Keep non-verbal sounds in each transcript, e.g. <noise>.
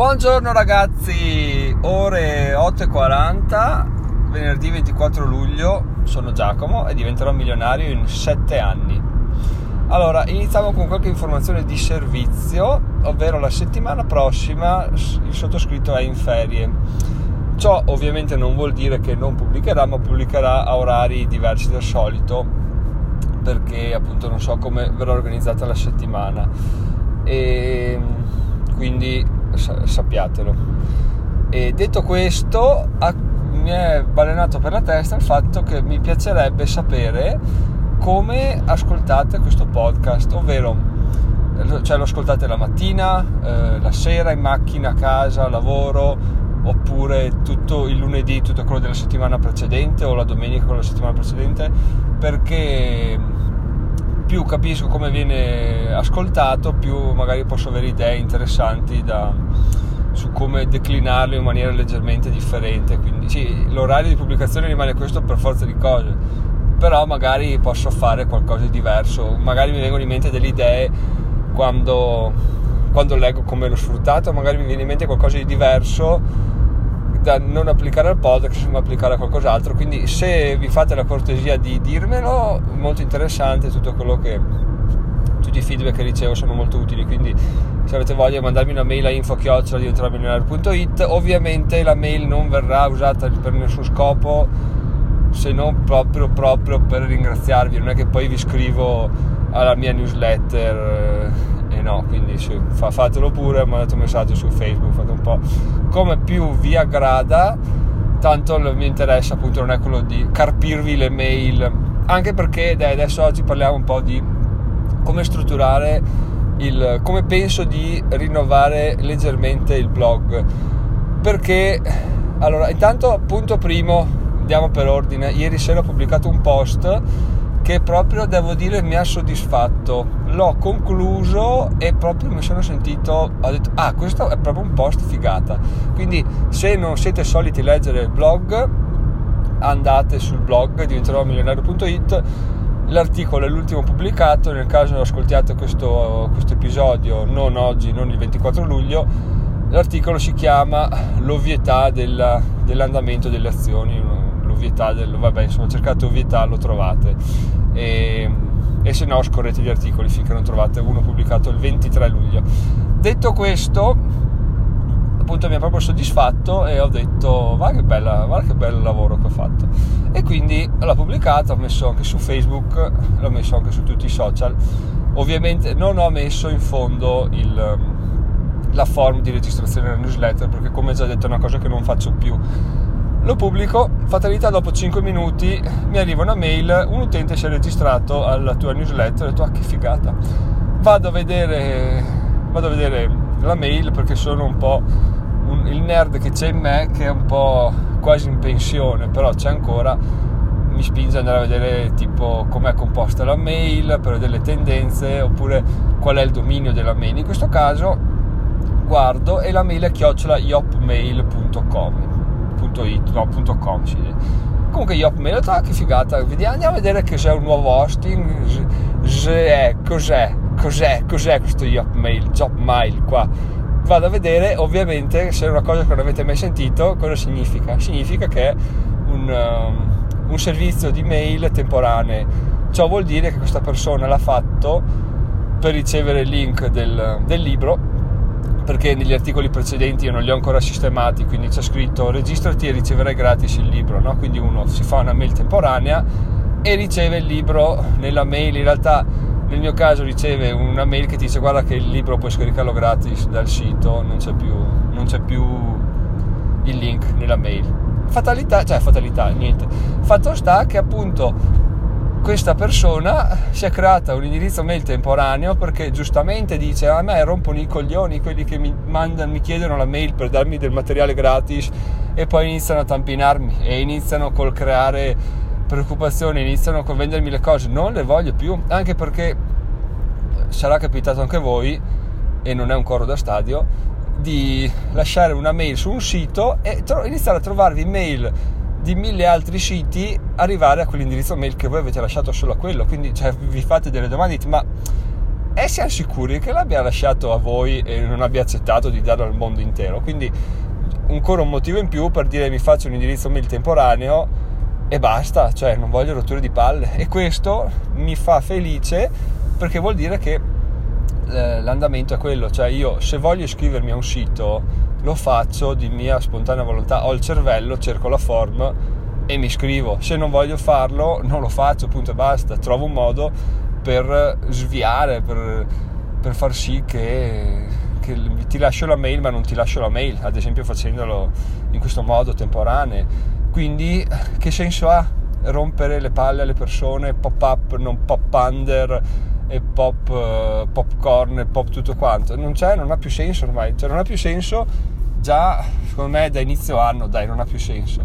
Buongiorno ragazzi, ore 8.40, venerdì 24 luglio, sono Giacomo e diventerò milionario in 7 anni. Allora, iniziamo con qualche informazione di servizio, ovvero la settimana prossima il sottoscritto è in ferie. Ciò ovviamente non vuol dire che non pubblicherà, ma pubblicherà a orari diversi dal solito, perché appunto non so come verrà organizzata la settimana. E quindi sappiatelo. E detto questo, mi è balenato per la testa il fatto che mi piacerebbe sapere come ascoltate questo podcast, ovvero cioè lo ascoltate la mattina, eh, la sera in macchina, a casa, lavoro, oppure tutto il lunedì, tutto quello della settimana precedente o la domenica della settimana precedente, perché più capisco come viene ascoltato, più magari posso avere idee interessanti da, su come declinarlo in maniera leggermente differente. Quindi sì, l'orario di pubblicazione rimane questo per forza di cose, però magari posso fare qualcosa di diverso, magari mi vengono in mente delle idee quando, quando leggo come l'ho sfruttato, magari mi viene in mente qualcosa di diverso da non applicare al podcast ma applicare a qualcos'altro quindi se vi fate la cortesia di dirmelo molto interessante tutto quello che tutti i feedback che ricevo sono molto utili quindi se avete voglia mandarmi una mail a info-diventeromilionario.it ovviamente la mail non verrà usata per nessun scopo se non proprio, proprio per ringraziarvi. Non è che poi vi scrivo alla mia newsletter eh, no quindi sì, fatelo pure mandate un messaggio su Facebook fate un po' come più vi aggrada, tanto il mio interesse appunto non è quello di carpirvi le mail, anche perché dai, adesso oggi parliamo un po' di come strutturare il, come penso di rinnovare leggermente il blog, perché allora intanto punto primo, andiamo per ordine, ieri sera ho pubblicato un post che proprio devo dire mi ha soddisfatto. L'ho concluso e proprio mi sono sentito, ho detto, ah, questo è proprio un post figata. Quindi se non siete soliti leggere il blog, andate sul blog diventeromilionario.it l'articolo è l'ultimo pubblicato nel caso ascoltiate questo, questo episodio non oggi, non il 24 luglio l'articolo si chiama l'ovvietà della, dell'andamento delle azioni l'ovvietà del vabbè insomma cercate ovvietà lo trovate. E, e se no scorrete gli articoli finché non trovate uno pubblicato il 23 luglio. Detto questo appunto mi ha proprio soddisfatto e ho detto guarda che, bella, guarda che bello lavoro che ho fatto e quindi l'ho pubblicato, ho messo anche su Facebook l'ho messo anche su tutti i social. Ovviamente non ho messo in fondo il, la form di registrazione della newsletter perché come già detto è una cosa che non faccio più. Lo pubblico, fatalità dopo 5 minuti mi arriva una mail, un utente si è registrato alla tua newsletter, ho detto ah che figata, vado a vedere, vado a vedere la mail perché sono un po' un, il nerd che c'è in me che è un po' quasi in pensione, però c'è ancora, mi spinge ad andare a vedere tipo com'è composta la mail, per vedere le tendenze oppure qual è il dominio della mail, in questo caso guardo e la mail è chiocciola yopmail.com .it, no, .com sì. comunque Yopmail ah che figata andiamo a vedere che c'è un nuovo hosting cos'è cos'è cos'è cos'è questo Yopmail Jobmail qua vado a vedere ovviamente se è una cosa che non avete mai sentito cosa significa? Significa che è un, um, un servizio di mail temporanee. Ciò vuol dire che questa persona l'ha fatto per ricevere il link del, del libro perché negli articoli precedenti io non li ho ancora sistemati, quindi c'è scritto registrati e riceverai gratis il libro, no? quindi uno si fa una mail temporanea e riceve il libro nella mail, in realtà nel mio caso riceve una mail che ti dice guarda che il libro puoi scaricarlo gratis dal sito, non c'è più, non c'è più il link nella mail. Fatalità, cioè fatalità, niente. Fatto sta che appunto questa persona si è creata un indirizzo mail temporaneo perché giustamente dice a me rompono i coglioni quelli che mi mandano, mi chiedono la mail per darmi del materiale gratis e poi iniziano a tampinarmi e iniziano col creare preoccupazioni, iniziano col vendermi le cose, non le voglio più, anche perché sarà capitato anche a voi e non è un coro da stadio di lasciare una mail su un sito e tro- iniziare a trovarvi mail di mille altri siti arrivare a quell'indirizzo mail che voi avete lasciato solo a quello quindi cioè, vi fate delle domande dite, ma e siamo sicuri che l'abbia lasciato a voi e non abbia accettato di darlo al mondo intero. Quindi ancora un motivo in più per dire mi faccio un indirizzo mail temporaneo e basta, cioè non voglio rotture di palle. E questo mi fa felice perché vuol dire che eh, l'andamento è quello, cioè io se voglio iscrivermi a un sito lo faccio di mia spontanea volontà, ho il cervello, cerco la form e mi iscrivo, se non voglio farlo non lo faccio, punto e basta, trovo un modo per sviare, per, per far sì che, che, ti lascio la mail ma non ti lascio la mail, ad esempio facendolo in questo modo temporaneo. Quindi che senso ha rompere le palle alle persone, pop up, non pop under e pop uh, popcorn e pop tutto quanto? Non c'è, non ha più senso ormai, cioè non ha più senso già secondo me da inizio anno, dai, non ha più senso.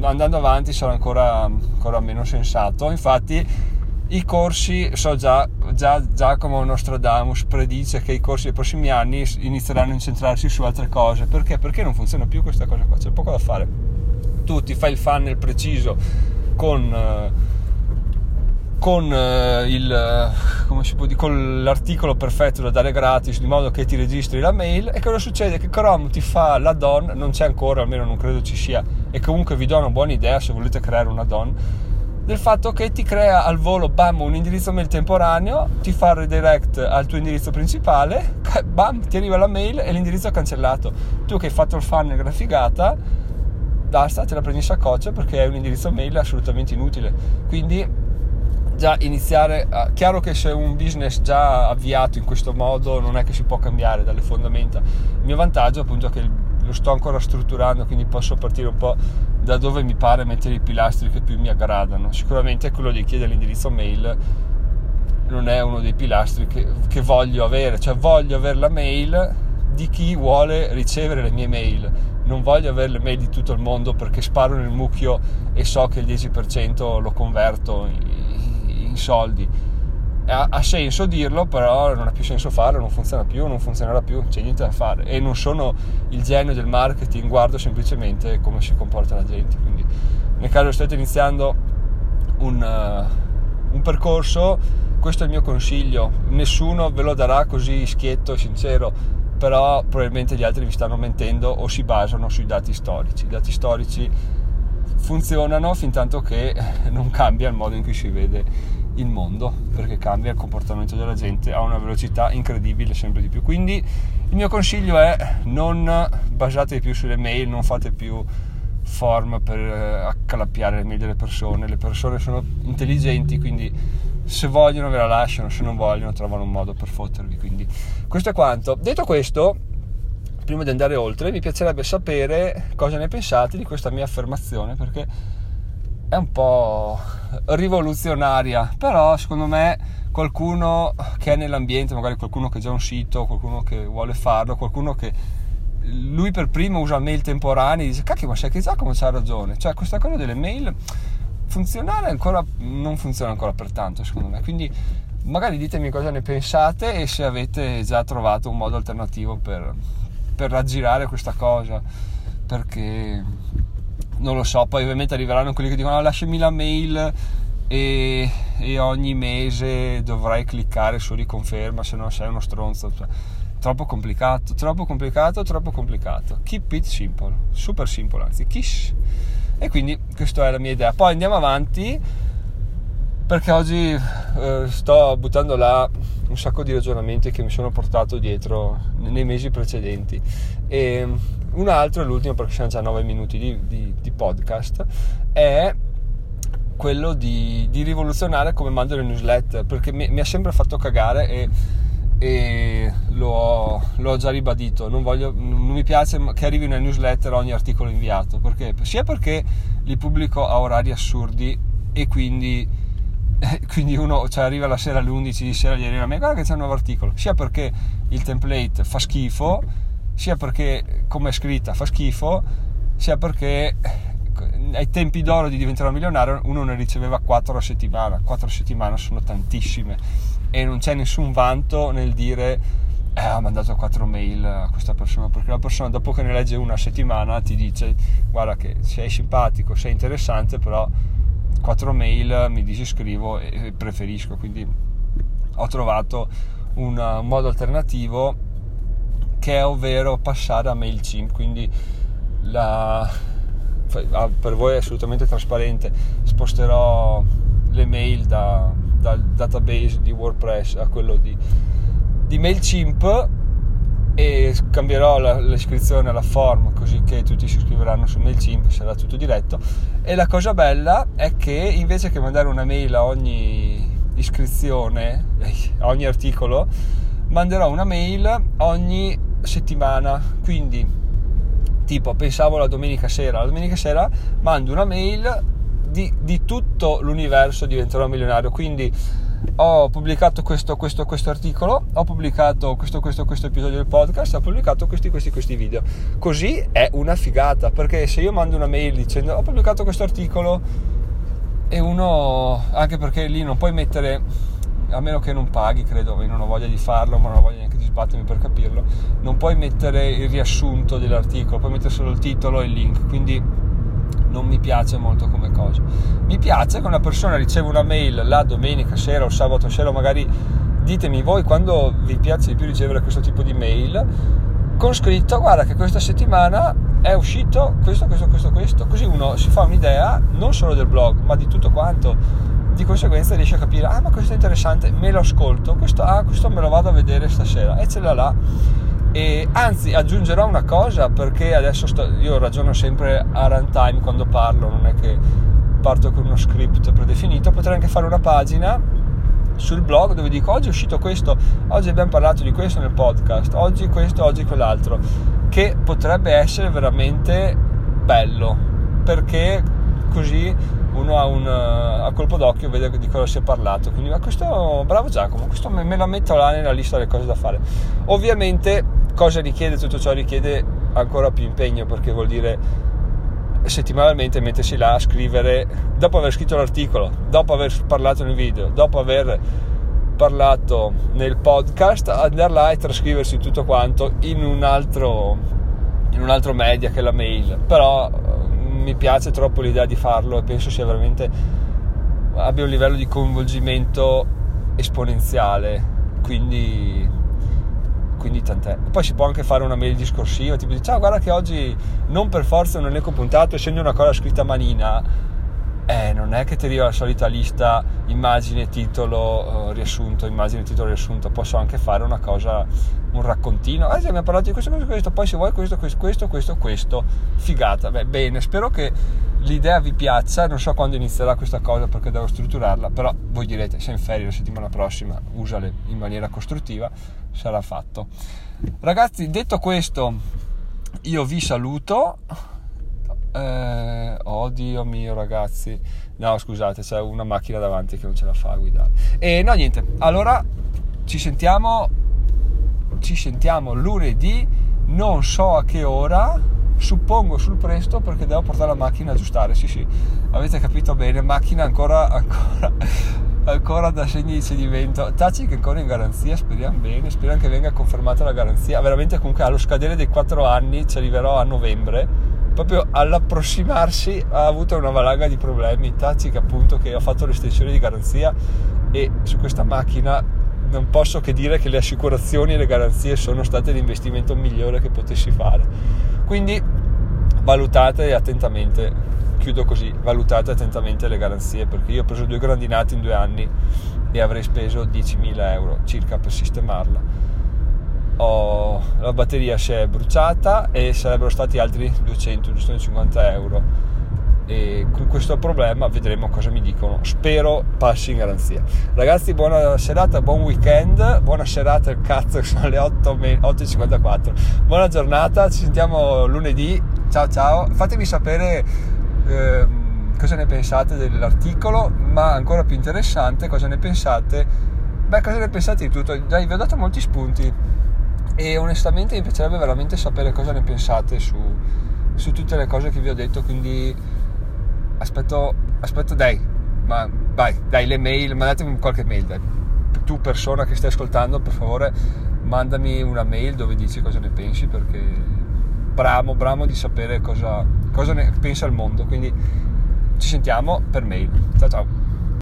Andando avanti sarà ancora, ancora meno sensato. Infatti i corsi, so già, già Giacomo Nostradamus predice che i corsi dei prossimi anni inizieranno a incentrarsi su altre cose. Perché? Perché non funziona più questa cosa qua, c'è poco da fare. Tu ti fai il funnel preciso con, eh, con, uh, il, può dire, con l'articolo perfetto da dare gratis, di modo che ti registri la mail e cosa succede? Che Chrome ti fa l'add-on, non c'è ancora, almeno non credo ci sia, e comunque vi do una buona idea se volete creare un add-on del fatto che ti crea al volo bam un indirizzo mail temporaneo, ti fa il redirect al tuo indirizzo principale, <laughs> bam ti arriva la mail e l'indirizzo è cancellato. Tu che hai fatto il funnel grafigata, basta, te la prendi in saccoccia perché è un indirizzo mail assolutamente inutile. Quindi già iniziare, a, chiaro che se un business già avviato in questo modo non è che si può cambiare dalle fondamenta. Il mio vantaggio appunto è che lo sto ancora strutturando, quindi posso partire un po' da dove mi pare mettere i pilastri che più mi aggradano. Sicuramente quello di chiedere l'indirizzo mail non è uno dei pilastri che, che voglio avere, cioè voglio avere la mail di chi vuole ricevere le mie mail. Non voglio avere le mail di tutto il mondo perché sparo nel mucchio e so che il 10% lo converto in, in soldi. Ha, ha, senso dirlo, però non ha più senso farlo, non funziona più, non funzionerà più, c'è niente da fare. E non sono il genio del marketing, guardo semplicemente come si comporta la gente. Quindi, nel caso state iniziando un, uh, un percorso, questo è il mio consiglio. Nessuno ve lo darà così schietto, sincero, però probabilmente gli altri vi stanno mentendo o si basano sui dati storici. I dati storici funzionano fin tanto che <laughs> non cambia il modo in cui si vede il mondo perché cambia il comportamento della gente a una velocità incredibile sempre di più quindi il mio consiglio è non basatevi più sulle mail non fate più form per eh, accalappiare le mail delle persone le persone sono intelligenti quindi se vogliono ve la lasciano se non vogliono trovano un modo per fottervi quindi. Questo è quanto. Detto questo prima di andare oltre mi piacerebbe sapere cosa ne pensate di questa mia affermazione perché è un po' rivoluzionaria, però secondo me qualcuno che è nell'ambiente, magari qualcuno che ha già un sito, qualcuno che vuole farlo, qualcuno che lui per primo usa mail temporanee, dice cacchio ma sai che Giacomo c'ha ragione, cioè questa cosa delle mail funzionare ancora non funziona ancora per tanto secondo me, quindi magari ditemi cosa ne pensate e se avete già trovato un modo alternativo per, per raggirare questa cosa, perché non lo so, poi ovviamente arriveranno quelli che dicono oh, lasciami la mail e, e, ogni mese dovrai cliccare su riconferma se no sei uno stronzo. Cioè, troppo complicato, troppo complicato, troppo complicato. Keep it simple, super simple anzi, kiss. E quindi questa è la mia idea. Poi andiamo avanti perché oggi eh, sto buttando là un sacco di ragionamenti che mi sono portato dietro nei mesi precedenti. E un altro, l'ultimo perché siamo già a 9 minuti di, di, di podcast, è quello di, di, rivoluzionare come mando le newsletter perché mi, mi ha sempre fatto cagare e, e l'ho, l'ho, già ribadito. Non, voglio, non, mi piace che arrivi una newsletter ogni articolo inviato. Perché? sia perché li pubblico a orari assurdi e quindi, <laughs> quindi uno cioè, arriva la sera alle 11 di sera e gli arriva a me guarda che c'è un nuovo articolo. Sia perché il template fa schifo sia perché come è scritta fa schifo, sia perché ai tempi d'oro di diventare milionario uno ne riceveva 4 a settimana, 4 a settimana sono tantissime e non c'è nessun vanto nel dire eh, ho mandato 4 mail a questa persona perché la persona dopo che ne legge una settimana ti dice guarda che sei simpatico, sei interessante però 4 mail mi disiscrivo e preferisco quindi ho trovato un, un modo alternativo che è ovvero passare a MailChimp, quindi la, ah, per voi è assolutamente trasparente, sposterò le mail da, dal database di WordPress a quello di, di MailChimp e cambierò la, l'iscrizione alla form così che tutti si iscriveranno su MailChimp, sarà tutto diretto. E la cosa bella è che invece che mandare una mail a ogni iscrizione, a ogni articolo, manderò una mail ogni settimana, quindi tipo pensavo la domenica sera, la domenica sera mando una mail di, di tutto l'universo diventerò milionario, quindi ho pubblicato questo, questo, questo articolo, ho pubblicato questo, questo, questo episodio del podcast, ho pubblicato questi, questi, questi video. Così è una figata, perché se io mando una mail dicendo ho pubblicato questo articolo e uno, anche perché lì non puoi mettere, a meno che non paghi, credo, io non ho voglia di farlo, ma non ho voglia neanche di sbattermi per capirlo, non puoi mettere il riassunto dell'articolo, puoi mettere solo il titolo e il link, quindi non mi piace molto come cosa. Mi piace che una persona riceve una mail la domenica sera o sabato sera, o magari ditemi voi quando vi piace di più ricevere questo tipo di mail, con scritto guarda che questa settimana è uscito questo, questo, questo, questo, così uno si fa un'idea non solo del blog ma di tutto quanto, di conseguenza riesce a capire ah ma questo è interessante, me lo ascolto, questo, ah, questo me lo vado a vedere stasera. E ce l'ha là e anzi aggiungerò una cosa perché adesso sto, io ragiono sempre a runtime quando parlo non è che parto con uno script predefinito potrei anche fare una pagina sul blog dove dico oggi è uscito questo oggi abbiamo parlato di questo nel podcast oggi questo oggi quell'altro che potrebbe essere veramente bello perché così uno ha un a colpo d'occhio vede di cosa si è parlato. Quindi ma questo bravo Giacomo questo me, me la metto là nella lista delle cose da fare. Ovviamente cosa richiede? Tutto ciò richiede ancora più impegno perché vuol dire settimanalmente mettersi là a scrivere dopo aver scritto l'articolo, dopo aver parlato nel video, dopo aver parlato nel podcast, andare là e trascriversi tutto quanto in un altro, in un altro media che la mail. Però mm, mi piace troppo l'idea di farlo e penso sia veramente abbia un livello di coinvolgimento esponenziale. Quindi quindi tant'è. Poi si può anche fare una mail discorsiva, tipo di ciao guarda che oggi non per forza un elenco puntato, essendo una cosa scritta a manina, eh, non è che ti arriva la solita lista immagine, titolo, uh, riassunto, immagine, titolo, riassunto, posso anche fare una cosa, un raccontino, ah abbiamo parlato di questo, questo, questo, poi se vuoi questo, questo, questo, questo, questo, figata, Beh, bene, spero che l'idea vi piaccia, non so quando inizierà questa cosa perché devo strutturarla, però voi direte, sei in ferie la settimana prossima, usale in maniera costruttiva, sarà fatto. Ragazzi, detto questo, io vi saluto. Eh, oh Dio mio, ragazzi. No, scusate, c'è una macchina davanti che non ce la fa a guidare. E no, niente. Allora ci sentiamo. Ci sentiamo lunedì. Non so a che ora. Suppongo sul presto perché devo portare la macchina a aggiustare. Sì, sì, avete capito bene. Macchina ancora, <laughs> ancora ancora da segni di cedimento Taci che ancora in garanzia speriamo bene speriamo che venga confermata la garanzia. Veramente comunque allo scadere dei 4 anni ci arriverò a novembre. Proprio all'approssimarsi ha avuto una valanga di problemi. Taci che appunto che ho fatto l'estensione di garanzia e su questa macchina non posso che dire che le assicurazioni e le garanzie sono state l'investimento migliore che potessi fare. Quindi valutate attentamente chiudo così, valutate attentamente le garanzie perché io ho preso due grandinate in due anni e avrei speso 10.000 euro circa per sistemarla. Ho, la batteria si è bruciata e sarebbero stati altri 200-250 euro. E con questo problema vedremo cosa mi dicono. Spero passi in garanzia. Ragazzi buona serata buon weekend. Buona serata cazzo <laughs> sono le 8.54 buona giornata ci sentiamo lunedì. Ciao ciao. Fatemi sapere eh, cosa ne pensate dell'articolo, ma ancora più interessante cosa ne pensate, beh cosa ne pensate di tutto, dai vi ho dato molti spunti e onestamente mi piacerebbe veramente sapere cosa ne pensate su, su tutte le cose che vi ho detto, quindi aspetto, aspetto dai, ma vai, dai le mail, mandatemi qualche mail dai. Tu persona che stai ascoltando, per favore, mandami una mail dove dici cosa ne pensi perché bramo, bramo di sapere cosa, cosa ne pensa il mondo. Quindi ci sentiamo per mail. Ciao ciao.